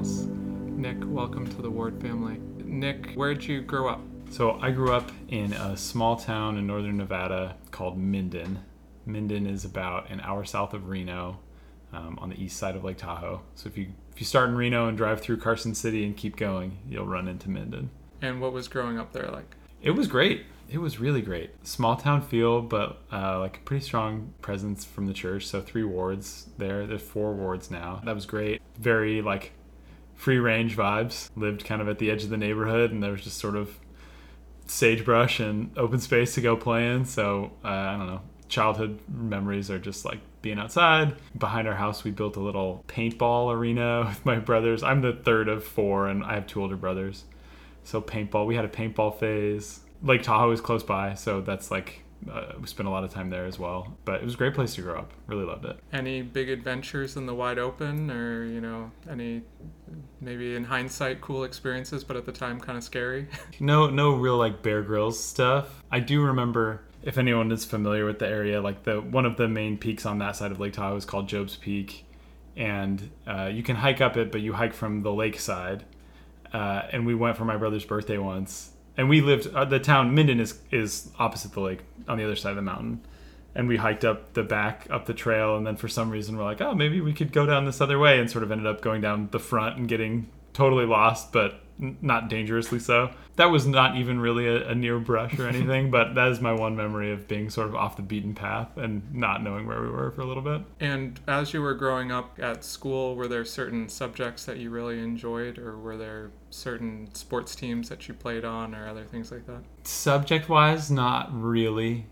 else. Nick, welcome to the Ward family. Nick, where'd you grow up? So I grew up in a small town in northern Nevada called Minden. Minden is about an hour south of Reno, um, on the east side of Lake Tahoe. So if you if you start in Reno and drive through Carson City and keep going, you'll run into Minden. And what was growing up there like? It was great. It was really great. Small town feel, but uh, like a pretty strong presence from the church. So three wards there. There's four wards now. That was great. Very like free range vibes. Lived kind of at the edge of the neighborhood, and there was just sort of sagebrush and open space to go play in. So uh, I don't know. Childhood memories are just like being outside. Behind our house, we built a little paintball arena with my brothers. I'm the third of four, and I have two older brothers. So paintball, we had a paintball phase. Lake Tahoe is close by, so that's like uh, we spent a lot of time there as well. But it was a great place to grow up. Really loved it. Any big adventures in the wide open, or you know, any maybe in hindsight cool experiences, but at the time kind of scary? No, no real like Bear Grylls stuff. I do remember if anyone is familiar with the area, like the one of the main peaks on that side of Lake Tahoe is called Job's Peak, and uh, you can hike up it, but you hike from the lake side. Uh, and we went for my brother's birthday once, and we lived uh, the town Minden is is opposite the lake on the other side of the mountain, and we hiked up the back up the trail, and then for some reason we're like, oh, maybe we could go down this other way, and sort of ended up going down the front and getting totally lost, but n- not dangerously so. That was not even really a, a near brush or anything, but that is my one memory of being sort of off the beaten path and not knowing where we were for a little bit. And as you were growing up at school, were there certain subjects that you really enjoyed, or were there certain sports teams that you played on, or other things like that? Subject wise, not really.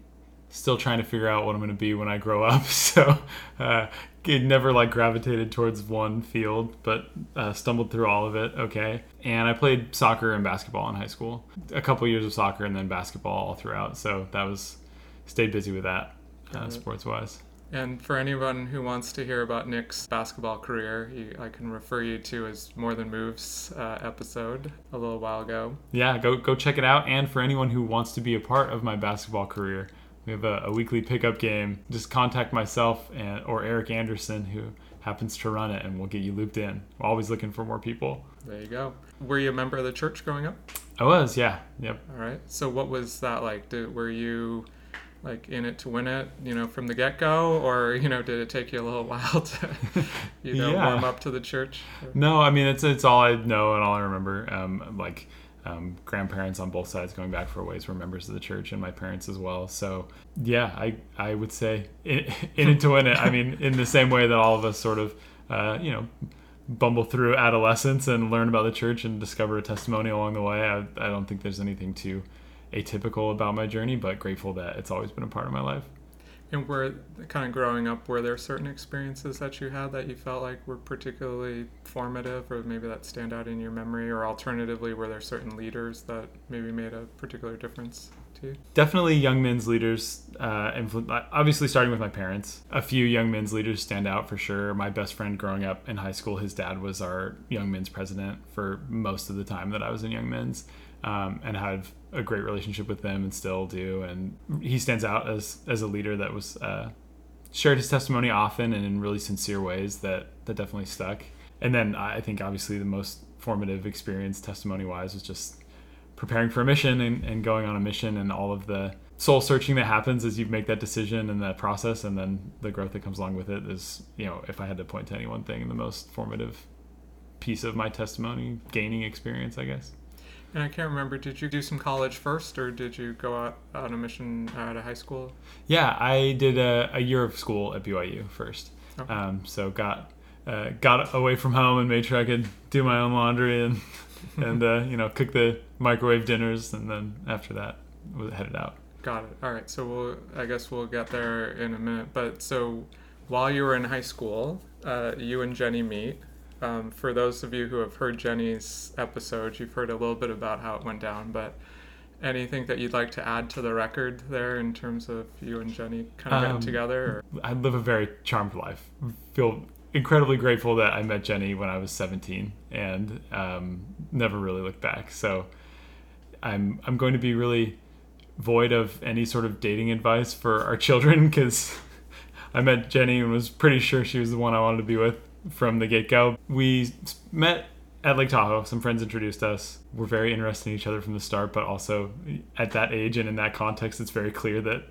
Still trying to figure out what I'm going to be when I grow up. So, uh, it never like gravitated towards one field, but uh, stumbled through all of it. Okay. And I played soccer and basketball in high school. A couple years of soccer and then basketball all throughout. So that was stayed busy with that, uh, sports wise. And for anyone who wants to hear about Nick's basketball career, you, I can refer you to his More Than Moves uh, episode a little while ago. Yeah, go go check it out. And for anyone who wants to be a part of my basketball career, we have a, a weekly pickup game. Just contact myself and or Eric Anderson, who happens to run it, and we'll get you looped in. We're always looking for more people. There you go. Were you a member of the church growing up? I was, yeah, yep. All right. So what was that like? Did, were you like in it to win it, you know, from the get go, or you know, did it take you a little while to, you know, Yeah. warm up to the church? No, I mean it's it's all I know and all I remember. Um, like um, grandparents on both sides going back for a ways were members of the church, and my parents as well. So yeah, I I would say in, in it to win it. I mean, in the same way that all of us sort of uh, you know bumble through adolescence and learn about the church and discover a testimony along the way. I, I don't think there's anything too atypical about my journey, but grateful that it's always been a part of my life. And were kind of growing up, were there certain experiences that you had that you felt like were particularly formative, or maybe that stand out in your memory, or alternatively, were there certain leaders that maybe made a particular difference to you? definitely young men's leaders uh, influ- obviously starting with my parents. A few young men's leaders stand out for sure. My best friend growing up in high school his dad was our young men's president for most of the time that i was in young men's um, and had a great relationship with them and still do. And he stands out as as a leader that was uh, shared his testimony often and in really sincere ways that that definitely stuck. And then i think obviously the most formative experience testimony wise was just preparing for a mission and, and going on a mission and all of the soul searching that happens as you make that decision and that process. And then the growth that comes along with it is you know if i had to point to any one thing the most formative piece of my testimony gaining experience i guess And I can't remember, did you do some college first, or did you go out on a mission out of high school? yeah i did a, a year of school at byu first Okay. um, so got uh, got away from home and made sure i could do my own laundry and and uh, you know cook the microwave dinners and then after that was headed out Got it. All right. So we'll, I guess we'll get there in a minute. But so while you were in high school, uh, you and Jenny meet. Um, for those of you who have heard Jenny's episode, you've heard a little bit about how it went down. But anything that you'd like to add to the record there in terms of you and Jenny kind of getting Um, together? Or? I live a very charmed life. Feel incredibly grateful that I met Jenny when I was 17 and um, never really looked back. So I'm I'm going to be really void of any sort of dating advice for our children because I met Jenny and was pretty sure she was the one I wanted to be with from the get go. We met at Lake Tahoe. Some friends introduced us. We're very interested in each other from the start, but also at that age and in that context, it's very clear that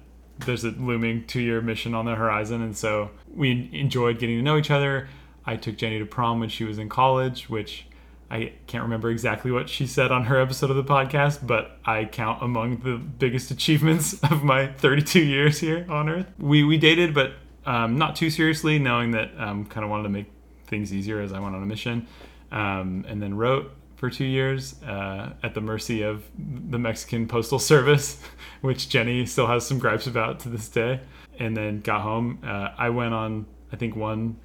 there's a looming two year mission on the horizon. And so we enjoyed getting to know each other. I took Jenny to prom when she was in college, which I can't remember exactly what she said on her episode of the podcast, but I count among the biggest achievements of my 32 years here on Earth. We we dated, but um, not too seriously, knowing that um, kind of wanted to make things easier as I went on a mission, um, and then wrote for two years uh, at the mercy of the Mexican Postal Service, which Jenny still has some gripes about to this day. And then got home. Uh, I went on, I think, one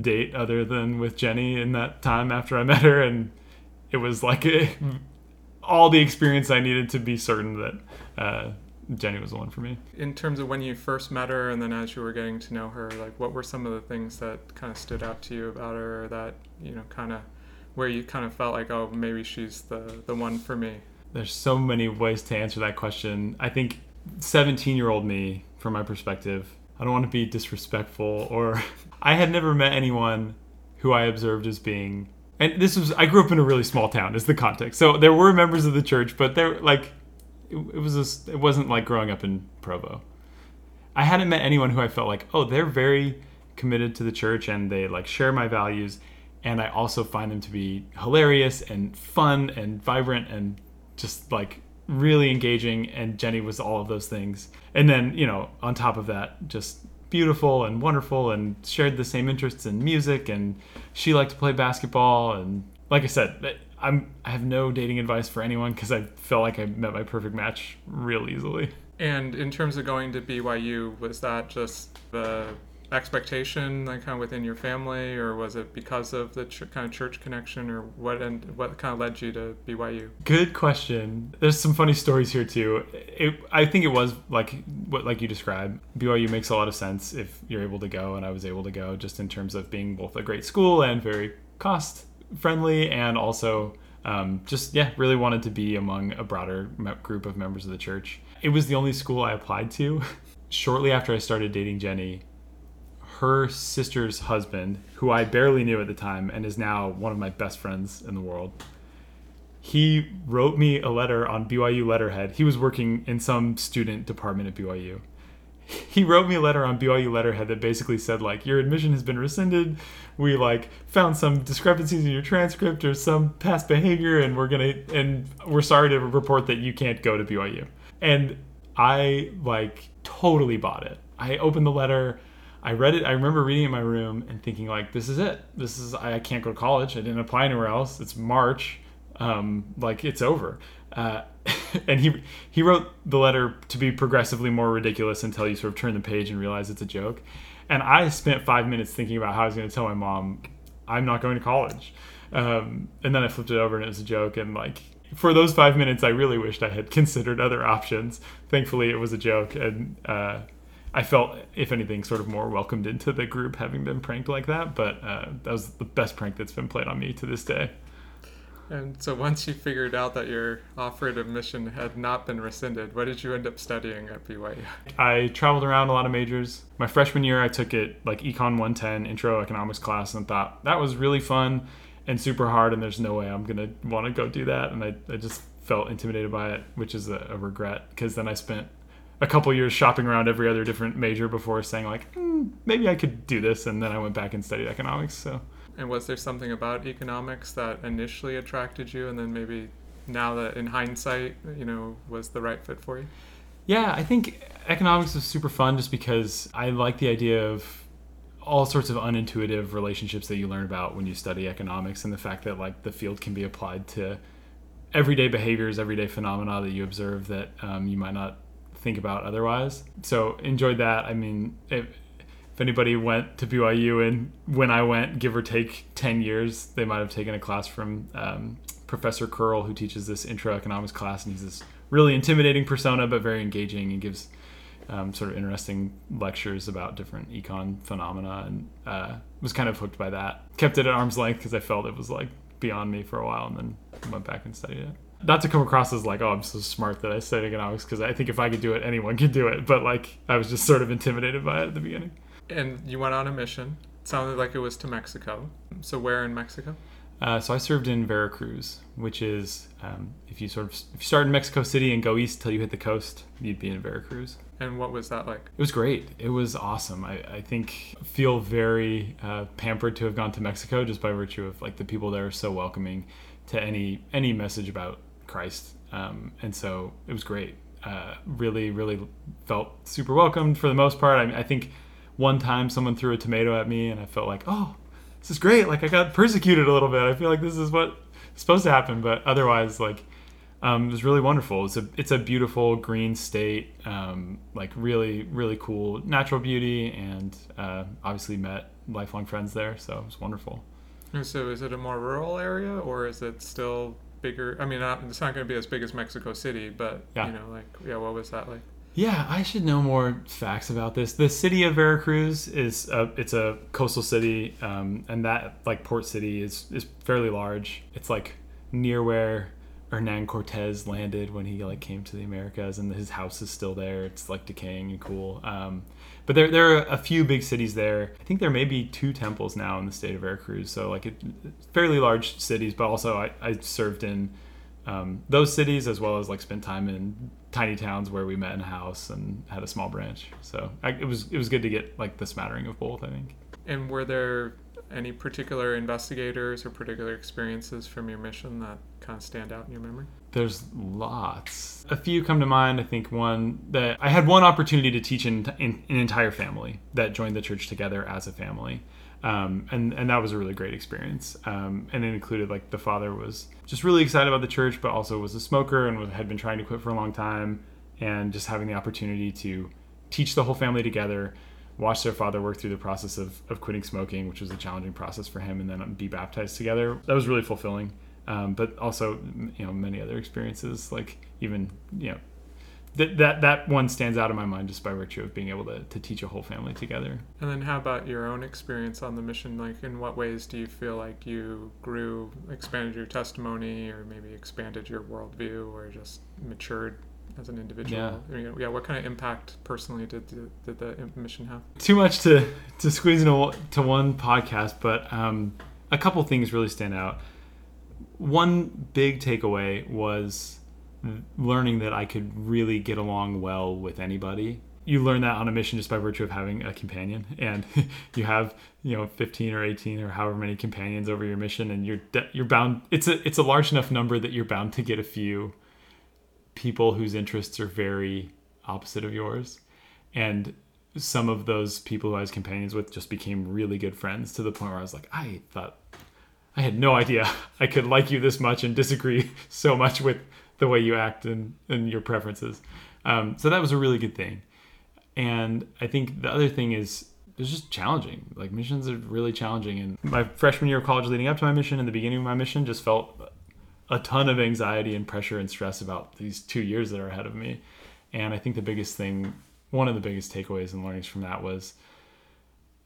date other than with Jenny in that time after I met her, and it was like a, all the experience I needed to be certain that uh, Jenny was the one for me. In terms of when you first met her, and then as you were getting to know her, like what were some of the things that kind of stood out to you about her, that you know, kind of where you kind of felt like, oh, maybe she's the the one for me. There's so many ways to answer that question. I think 17 year old me, from my perspective, I don't want to be disrespectful or I had never met anyone who I observed as being and this was I grew up in a really small town is the context. So there were members of the church, but there like it, was a, it wasn't like growing up in Provo. I hadn't met anyone who I felt like, "Oh, they're very committed to the church and they like share my values." And I also find them to be hilarious and fun and vibrant and just like really engaging and Jenny was all of those things. And then, you know, on top of that, just beautiful and wonderful and shared the same interests in music and she liked to play basketball and like I said, I'm I have no dating advice for anyone cuz I felt like I met my perfect match real easily. And in terms of going to BYU, was that just the expectation like kind of within your family or was it because of the ch- kind of church connection or what and what kind of led you to BYU good question. There's some funny stories here too. It, I think it was like what like you described. BYU makes a lot of sense if you're able to go and I was able to go just in terms of being both a great school and very cost friendly and also um, just yeah really wanted to be among a broader group of members of the church it was the only school I applied to shortly after I started dating Jenny her sister's husband, who I barely knew at the time and is now one of my best friends in the world, he wrote me a letter on BYU letterhead. He was working in some student department at BYU. He wrote me a letter on BYU letterhead that basically said like your admission has been rescinded. We like found some discrepancies in your transcript or some past behavior and we're to and we're sorry to report that you can't go to BYU. And I like totally bought it. I opened the letter I read it. I remember reading it in my room and thinking like, "This is it. This is I, I can't go to college. I didn't apply anywhere else. It's March. Um, like it's over." Uh, and he he wrote the letter to be progressively more ridiculous until you sort of turn the page and realize it's a joke. And I spent five minutes thinking about how I was going to tell my mom I'm not going to college. Um, and then I flipped it over and it was a joke. And like for those five minutes, I really wished I had considered other options. Thankfully, it was a joke, and uh, I felt, if anything, sort of more welcomed into the group having been pranked like that. But uh, that was the best prank that's been played on me to this day. And so once you figured out that your offer of admission had not been rescinded, what did you end up studying at BYU? I traveled around a lot of majors. My freshman year, I took it like Econ 110 Intro Economics class and thought that was really fun and super hard, and there's no way I'm going to want to go do that. And I, I just felt intimidated by it, which is a, a regret because then I spent a couple years shopping around every other different major before saying like mm, maybe I could do this, and then I went back and studied economics. So. And was there something about economics that initially attracted you, and then maybe now that in hindsight, you know, was the right fit for you? Yeah, I think economics is super fun just because I like the idea of all sorts of unintuitive relationships that you learn about when you study economics and the fact that like the field can be applied to everyday behaviors everyday phenomena that you observe that um, you might not think about otherwise. So enjoyed that. I mean, if, if anybody went to BYU and when I went, give or take 10 years, they might have taken a class from um, Professor Curl, who teaches this intro economics class. And he's this really intimidating persona, but very engaging and gives um, sort of interesting lectures about different econ phenomena. And uh, was kind of hooked by that. Kept it at arm's length because I felt it was like beyond me for a while and then went back and studied it not to come across as like, oh, I'm so smart that I studied economics because I think if I could do it, anyone could do it. But like, I was just sort of intimidated by it at the beginning. And you went on a mission. It sounded like it was to Mexico. So where in Mexico? Uh, so I served in Veracruz, which is if you sort of if you start in Mexico City and go east till you hit the coast, you'd be in Veracruz. And what was that like? It was great. It was awesome. I, I think feel very uh, pampered to have gone to Mexico just by virtue of like the people there are so welcoming to any any message about Christ. Um, and so it was great. Uh, really, really felt super welcomed for the most part. I, I think one time someone threw a tomato at me and I felt like, oh, this is great. Like I got persecuted a little bit. I feel like this is what's supposed to happen, but otherwise, like, um, it was really wonderful. It's a it's a beautiful green state, um, like really really cool natural beauty, and uh, obviously met lifelong friends there. So it was wonderful. So is it a more rural area, or is it still bigger? I mean, not, it's not going to be as big as Mexico City, but Yeah. you know, like yeah, what was that like? Yeah, I should know more facts about this. The city of Veracruz is a, it's a coastal city, um, and that like port city is is fairly large. It's like near where Hernan Cortez landed when he like came to the Americas, and his house is still there. It's like decaying and cool. Um, but there there are a few big cities there. I think there may be two temples now in the state of Veracruz. So like it, fairly large cities, but also I, I served in um, those cities as well as like spent time in tiny towns where we met in a house and had a small branch. So I, it was it was good to get like the smattering of both. I think. And were there any particular investigators or particular experiences from your mission that kind of stand out in your memory? There's lots. A few come to mind. I think one that I had one opportunity to teach in, in an entire family that joined the church together as a family. Um, and and that was a really great experience. Um, and it included like the father was just really excited about the church, but also was a smoker and was, had been trying to quit for a long time. And just having the opportunity to teach the whole family together, watch their father work through the process of, of quitting smoking, which was a challenging process for him, and then be baptized together. That was really fulfilling. Um, but also, you know, many other experiences, like even, you know, that, that, that one stands out in my mind just by virtue of being able to, to teach a whole family together. And then how about your own experience on the mission? Like, in what ways do you feel like you grew, expanded your testimony, or maybe expanded your worldview, or just matured as an individual? Yeah. I mean, yeah. What kind of impact personally did the, did the mission have? too much to to squeeze into to one podcast, but um, a couple things really stand out. One big takeaway was learning that I could really get along well with anybody. You learn that on a mission just by virtue of having a companion, and you have you know 15 or 18 or however many companions over your mission, and you're de- you're bound. It's a it's a large enough number that you're bound to get a few people whose interests are very opposite of yours, and some of those people who I was companions with just became really good friends to the point where I was like, I thought I had no idea I could like you this much and disagree so much with the way you act and, and your preferences. Um, so that was a really good thing. And I think the other thing is it's just challenging. Like missions are really challenging. And my freshman year of college leading up to my mission and the beginning of my mission just felt a ton of anxiety and pressure and stress about these two years that are ahead of me. And I think the biggest thing, one of the biggest takeaways and learnings from that was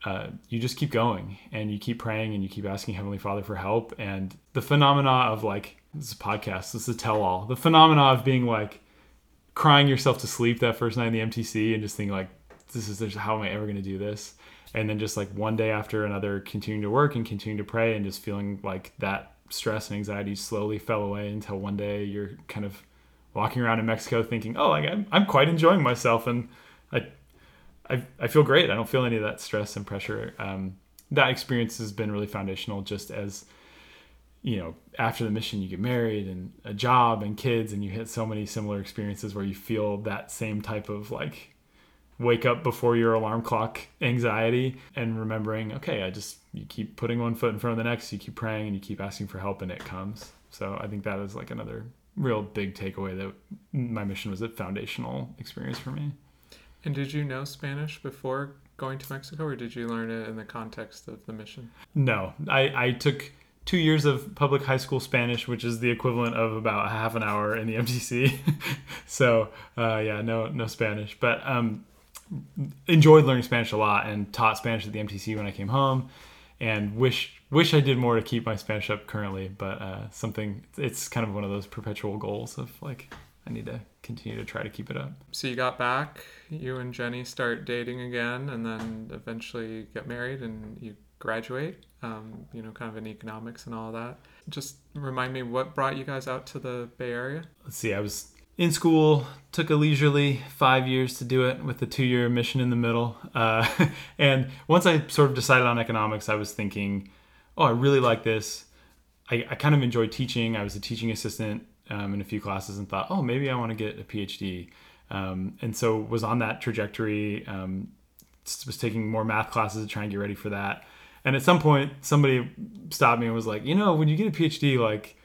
uh, you just keep going and you keep praying and you keep asking Heavenly Father for help. And the phenomena of like, this is a podcast, this is a tell all. The phenomena of being like crying yourself to sleep that first night in the MTC and just thinking, like, this is how am I ever going to do this? And then just like one day after another, continuing to work and continuing to pray and just feeling like that stress and anxiety slowly fell away until one day you're kind of walking around in Mexico thinking, oh, like, I'm, I'm quite enjoying myself. And I, I, I feel great. I don't feel any of that stress and pressure. Um, that experience has been really foundational just as, you know, after the mission, you get married and a job and kids, and you hit so many similar experiences where you feel that same type of like wake up before your alarm clock anxiety and remembering, okay, I just, you keep putting one foot in front of the next, you keep praying and you keep asking for help and it comes. So I think that is like another real big takeaway that my mission was a foundational experience for me. And did you know Spanish before going to Mexico, or did you learn it in the context of the mission? No, I, I took two years of public high school Spanish, which is the equivalent of about a half an hour in the MTC. so uh, yeah, no no Spanish, but um, enjoyed learning Spanish a lot and taught Spanish at the MTC when I came home, and wish wish I did more to keep my Spanish up currently. But uh, something it's kind of one of those perpetual goals of like I need to continue to try to keep it up. So you got back, you and Jenny start dating again, and then eventually get married, and you graduate, um, you know, kind of in economics and all that. Just remind me what brought you guys out to the Bay Area? Let's see, I was in school, took a leisurely five years to do it with a two year mission in the middle. Uh, and once I sort of decided on economics, I was thinking, oh, I really like this. I, I kind of enjoyed teaching. I was a teaching assistant um, in a few classes and thought, oh, maybe I want to get a PhD. Um, and so was on that trajectory. Um, was taking more math classes to try and get ready for that. And at some point, somebody stopped me and was like, you know, when you get a PhD, like,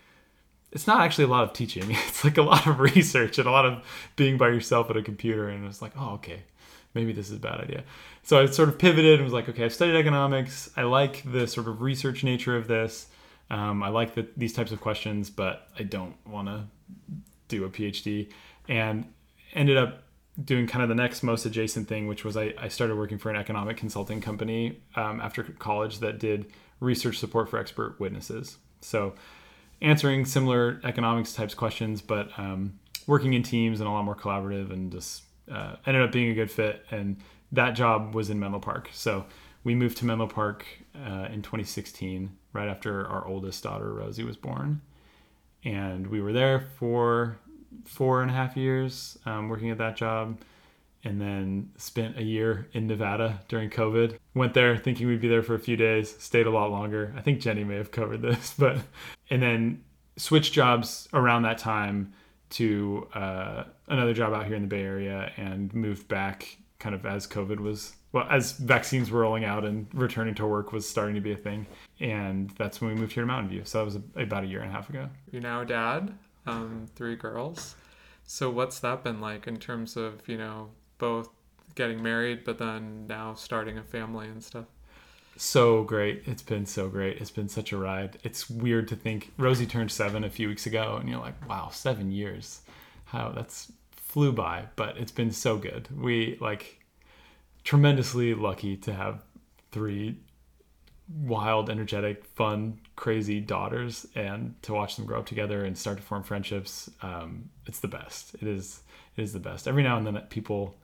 it's not actually a lot of teaching. It's like a lot of research and a lot of being by yourself at a computer. And it was like, oh, okay, maybe this is a bad idea. So I sort of pivoted and was like, okay, I've studied economics. I like the sort of research nature of this. Um, I like the, these types of questions, but I don't want to do a PhD. And ended up doing kind of the next most adjacent thing, which was I, I started working for an economic consulting company um, after college that did research support for expert witnesses. So answering similar economics types questions, but um, working in teams and a lot more collaborative and just uh, ended up being a good fit. And that job was in Menlo Park. So we moved to Menlo Park uh, in 2016, right after our oldest daughter, Rosie, was born. And we were there for four and a half years um, working at that job. And then spent a year in Nevada during COVID. Went there thinking we'd be there for a few days, stayed a lot longer. I think Jenny may have covered this, but, and then switched jobs around that time to uh, another job out here in the Bay Area and moved back kind of as COVID was well as vaccines were rolling out and returning to work was starting to be a thing, and that's when we moved here to Mountain View. So that was about a year and a half ago. You're now a dad, um, three girls. So what's that been like in terms of you know both getting married, but then now starting a family and stuff? So great. It's been so great. It's been such a ride. It's weird to think Rosie turned seven a few weeks ago, and you're like, wow, seven years. How that's flew by, but it's been so good. We like tremendously lucky to have three wild, energetic, fun, crazy daughters, and to watch them grow up together and start to form friendships. Um, it's the best. It is. It is the best. Every now and then, people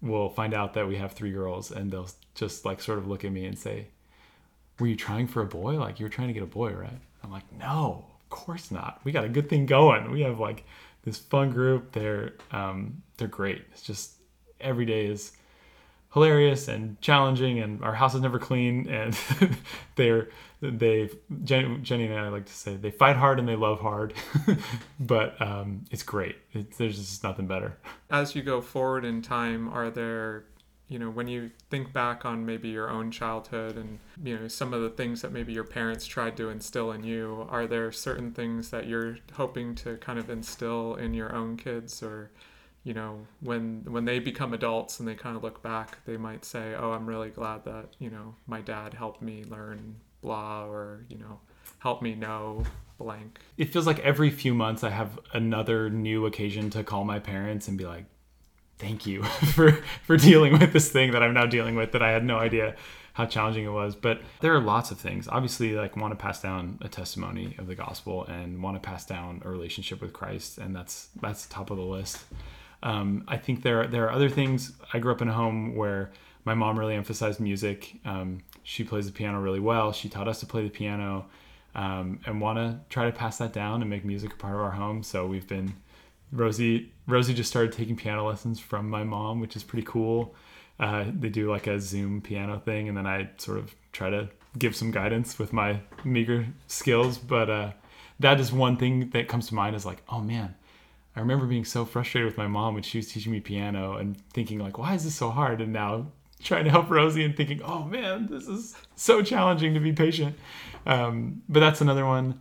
will find out that we have three girls, and they'll just like sort of look at me and say, "Were you trying for a boy? Like you were trying to get a boy, right?" I'm like, "No, of course not. We got a good thing going. We have like this fun group. They're um, they're great. It's just every day is." Hilarious and challenging and our house is never clean and they're they jenny, jenny, and i like to say they fight hard and they love hard but um, it's great. There's just nothing better. As you go forward in time are there you know when you think back on maybe your own childhood and you know some of the things that maybe your parents tried to instill in you are there certain things that you're hoping to kind of instill in your own kids or you know when when they become adults and they kind of look back they might say oh i'm really glad that you know my dad helped me learn blah or you know help me know blank. It feels like every few months i have another new occasion to call my parents and be like thank you for for dealing with this thing that i'm now dealing with that i had no idea how challenging it was. But there are lots of things. Obviously like want to pass down a testimony of the gospel and want to pass down a relationship with christ and that's that's top of the list um, I think there there are other things. I grew up in a home where my mom really emphasized music. Um, she plays the piano really well. She taught us to play the piano, um, and want to try to pass that down and make music a part of our home. So we've been Rosie. Rosie just started taking piano lessons from my mom, which is pretty cool. Uh, they do like a Zoom piano thing, and then I sort of try to give some guidance with my meager skills. But uh, that is one thing that comes to mind is like, oh man, I remember being so frustrated with my mom when she was teaching me piano and thinking like, why is this so hard? And now trying to help Rosie and thinking, oh man, this is so challenging to be patient. Um, but that's another one.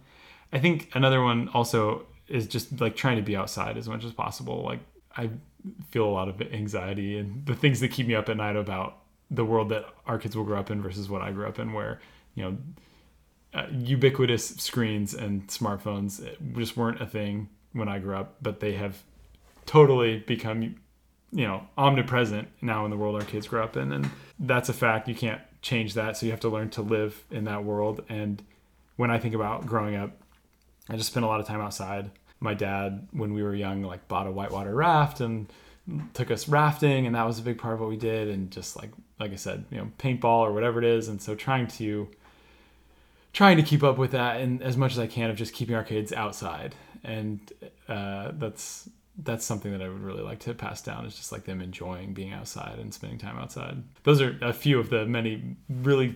I think another one also is just like trying to be outside as much as possible. Like I feel a lot of anxiety and the things that keep me up at night about the world that our kids will grow up in versus what I grew up in, where you know uh, ubiquitous screens and smartphones just weren't a thing when I grew up, but they have totally become, you know, omnipresent now in the world our kids grow up in. And that's a fact. You can't change that. So you have to learn to live in that world. And when I think about growing up, I just spent a lot of time outside. My dad, when we were young, like bought a whitewater raft and took us rafting, and that was a big part of what we did. And just like like I said, you know, paintball or whatever it is. And so trying to trying to keep up with that and as much as I can of just keeping our kids outside. And uh, that's that's something that I would really like to pass down is just like them enjoying being outside and spending time outside. Those are a few of the many really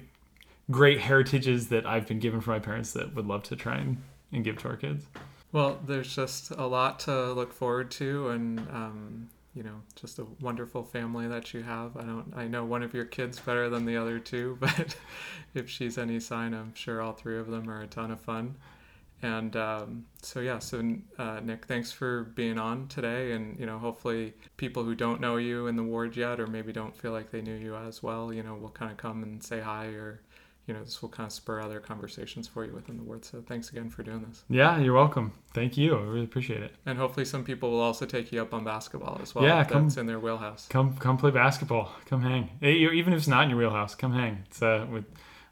great heritages that I've been given from my parents that would love to try and, and give to our kids. Well, there's just a lot to look forward to, and um, you know, just a wonderful family that you have. I don't, I know one of your kids better than the other two, but if she's any sign, I'm sure all three of them are a ton of fun. And um, so yeah, so uh, Nick, thanks for being on today, and you know, hopefully people who don't know you in the ward yet, or maybe don't feel like they knew you as well, you know, will kind of come and say hi or you know, this will kind of spur other conversations for you within the ward. So thanks again for doing this. Yeah, you're welcome. Thank you. I really appreciate it. And hopefully some people will also take you up on basketball as well. Yeah, come, that's in their wheelhouse. Come come play basketball. Come hang. Even if it's not in your wheelhouse, come hang. It's uh, with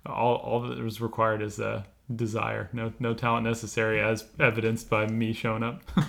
all all that is required is uh, desire. No no talent necessary as evidenced by me showing up.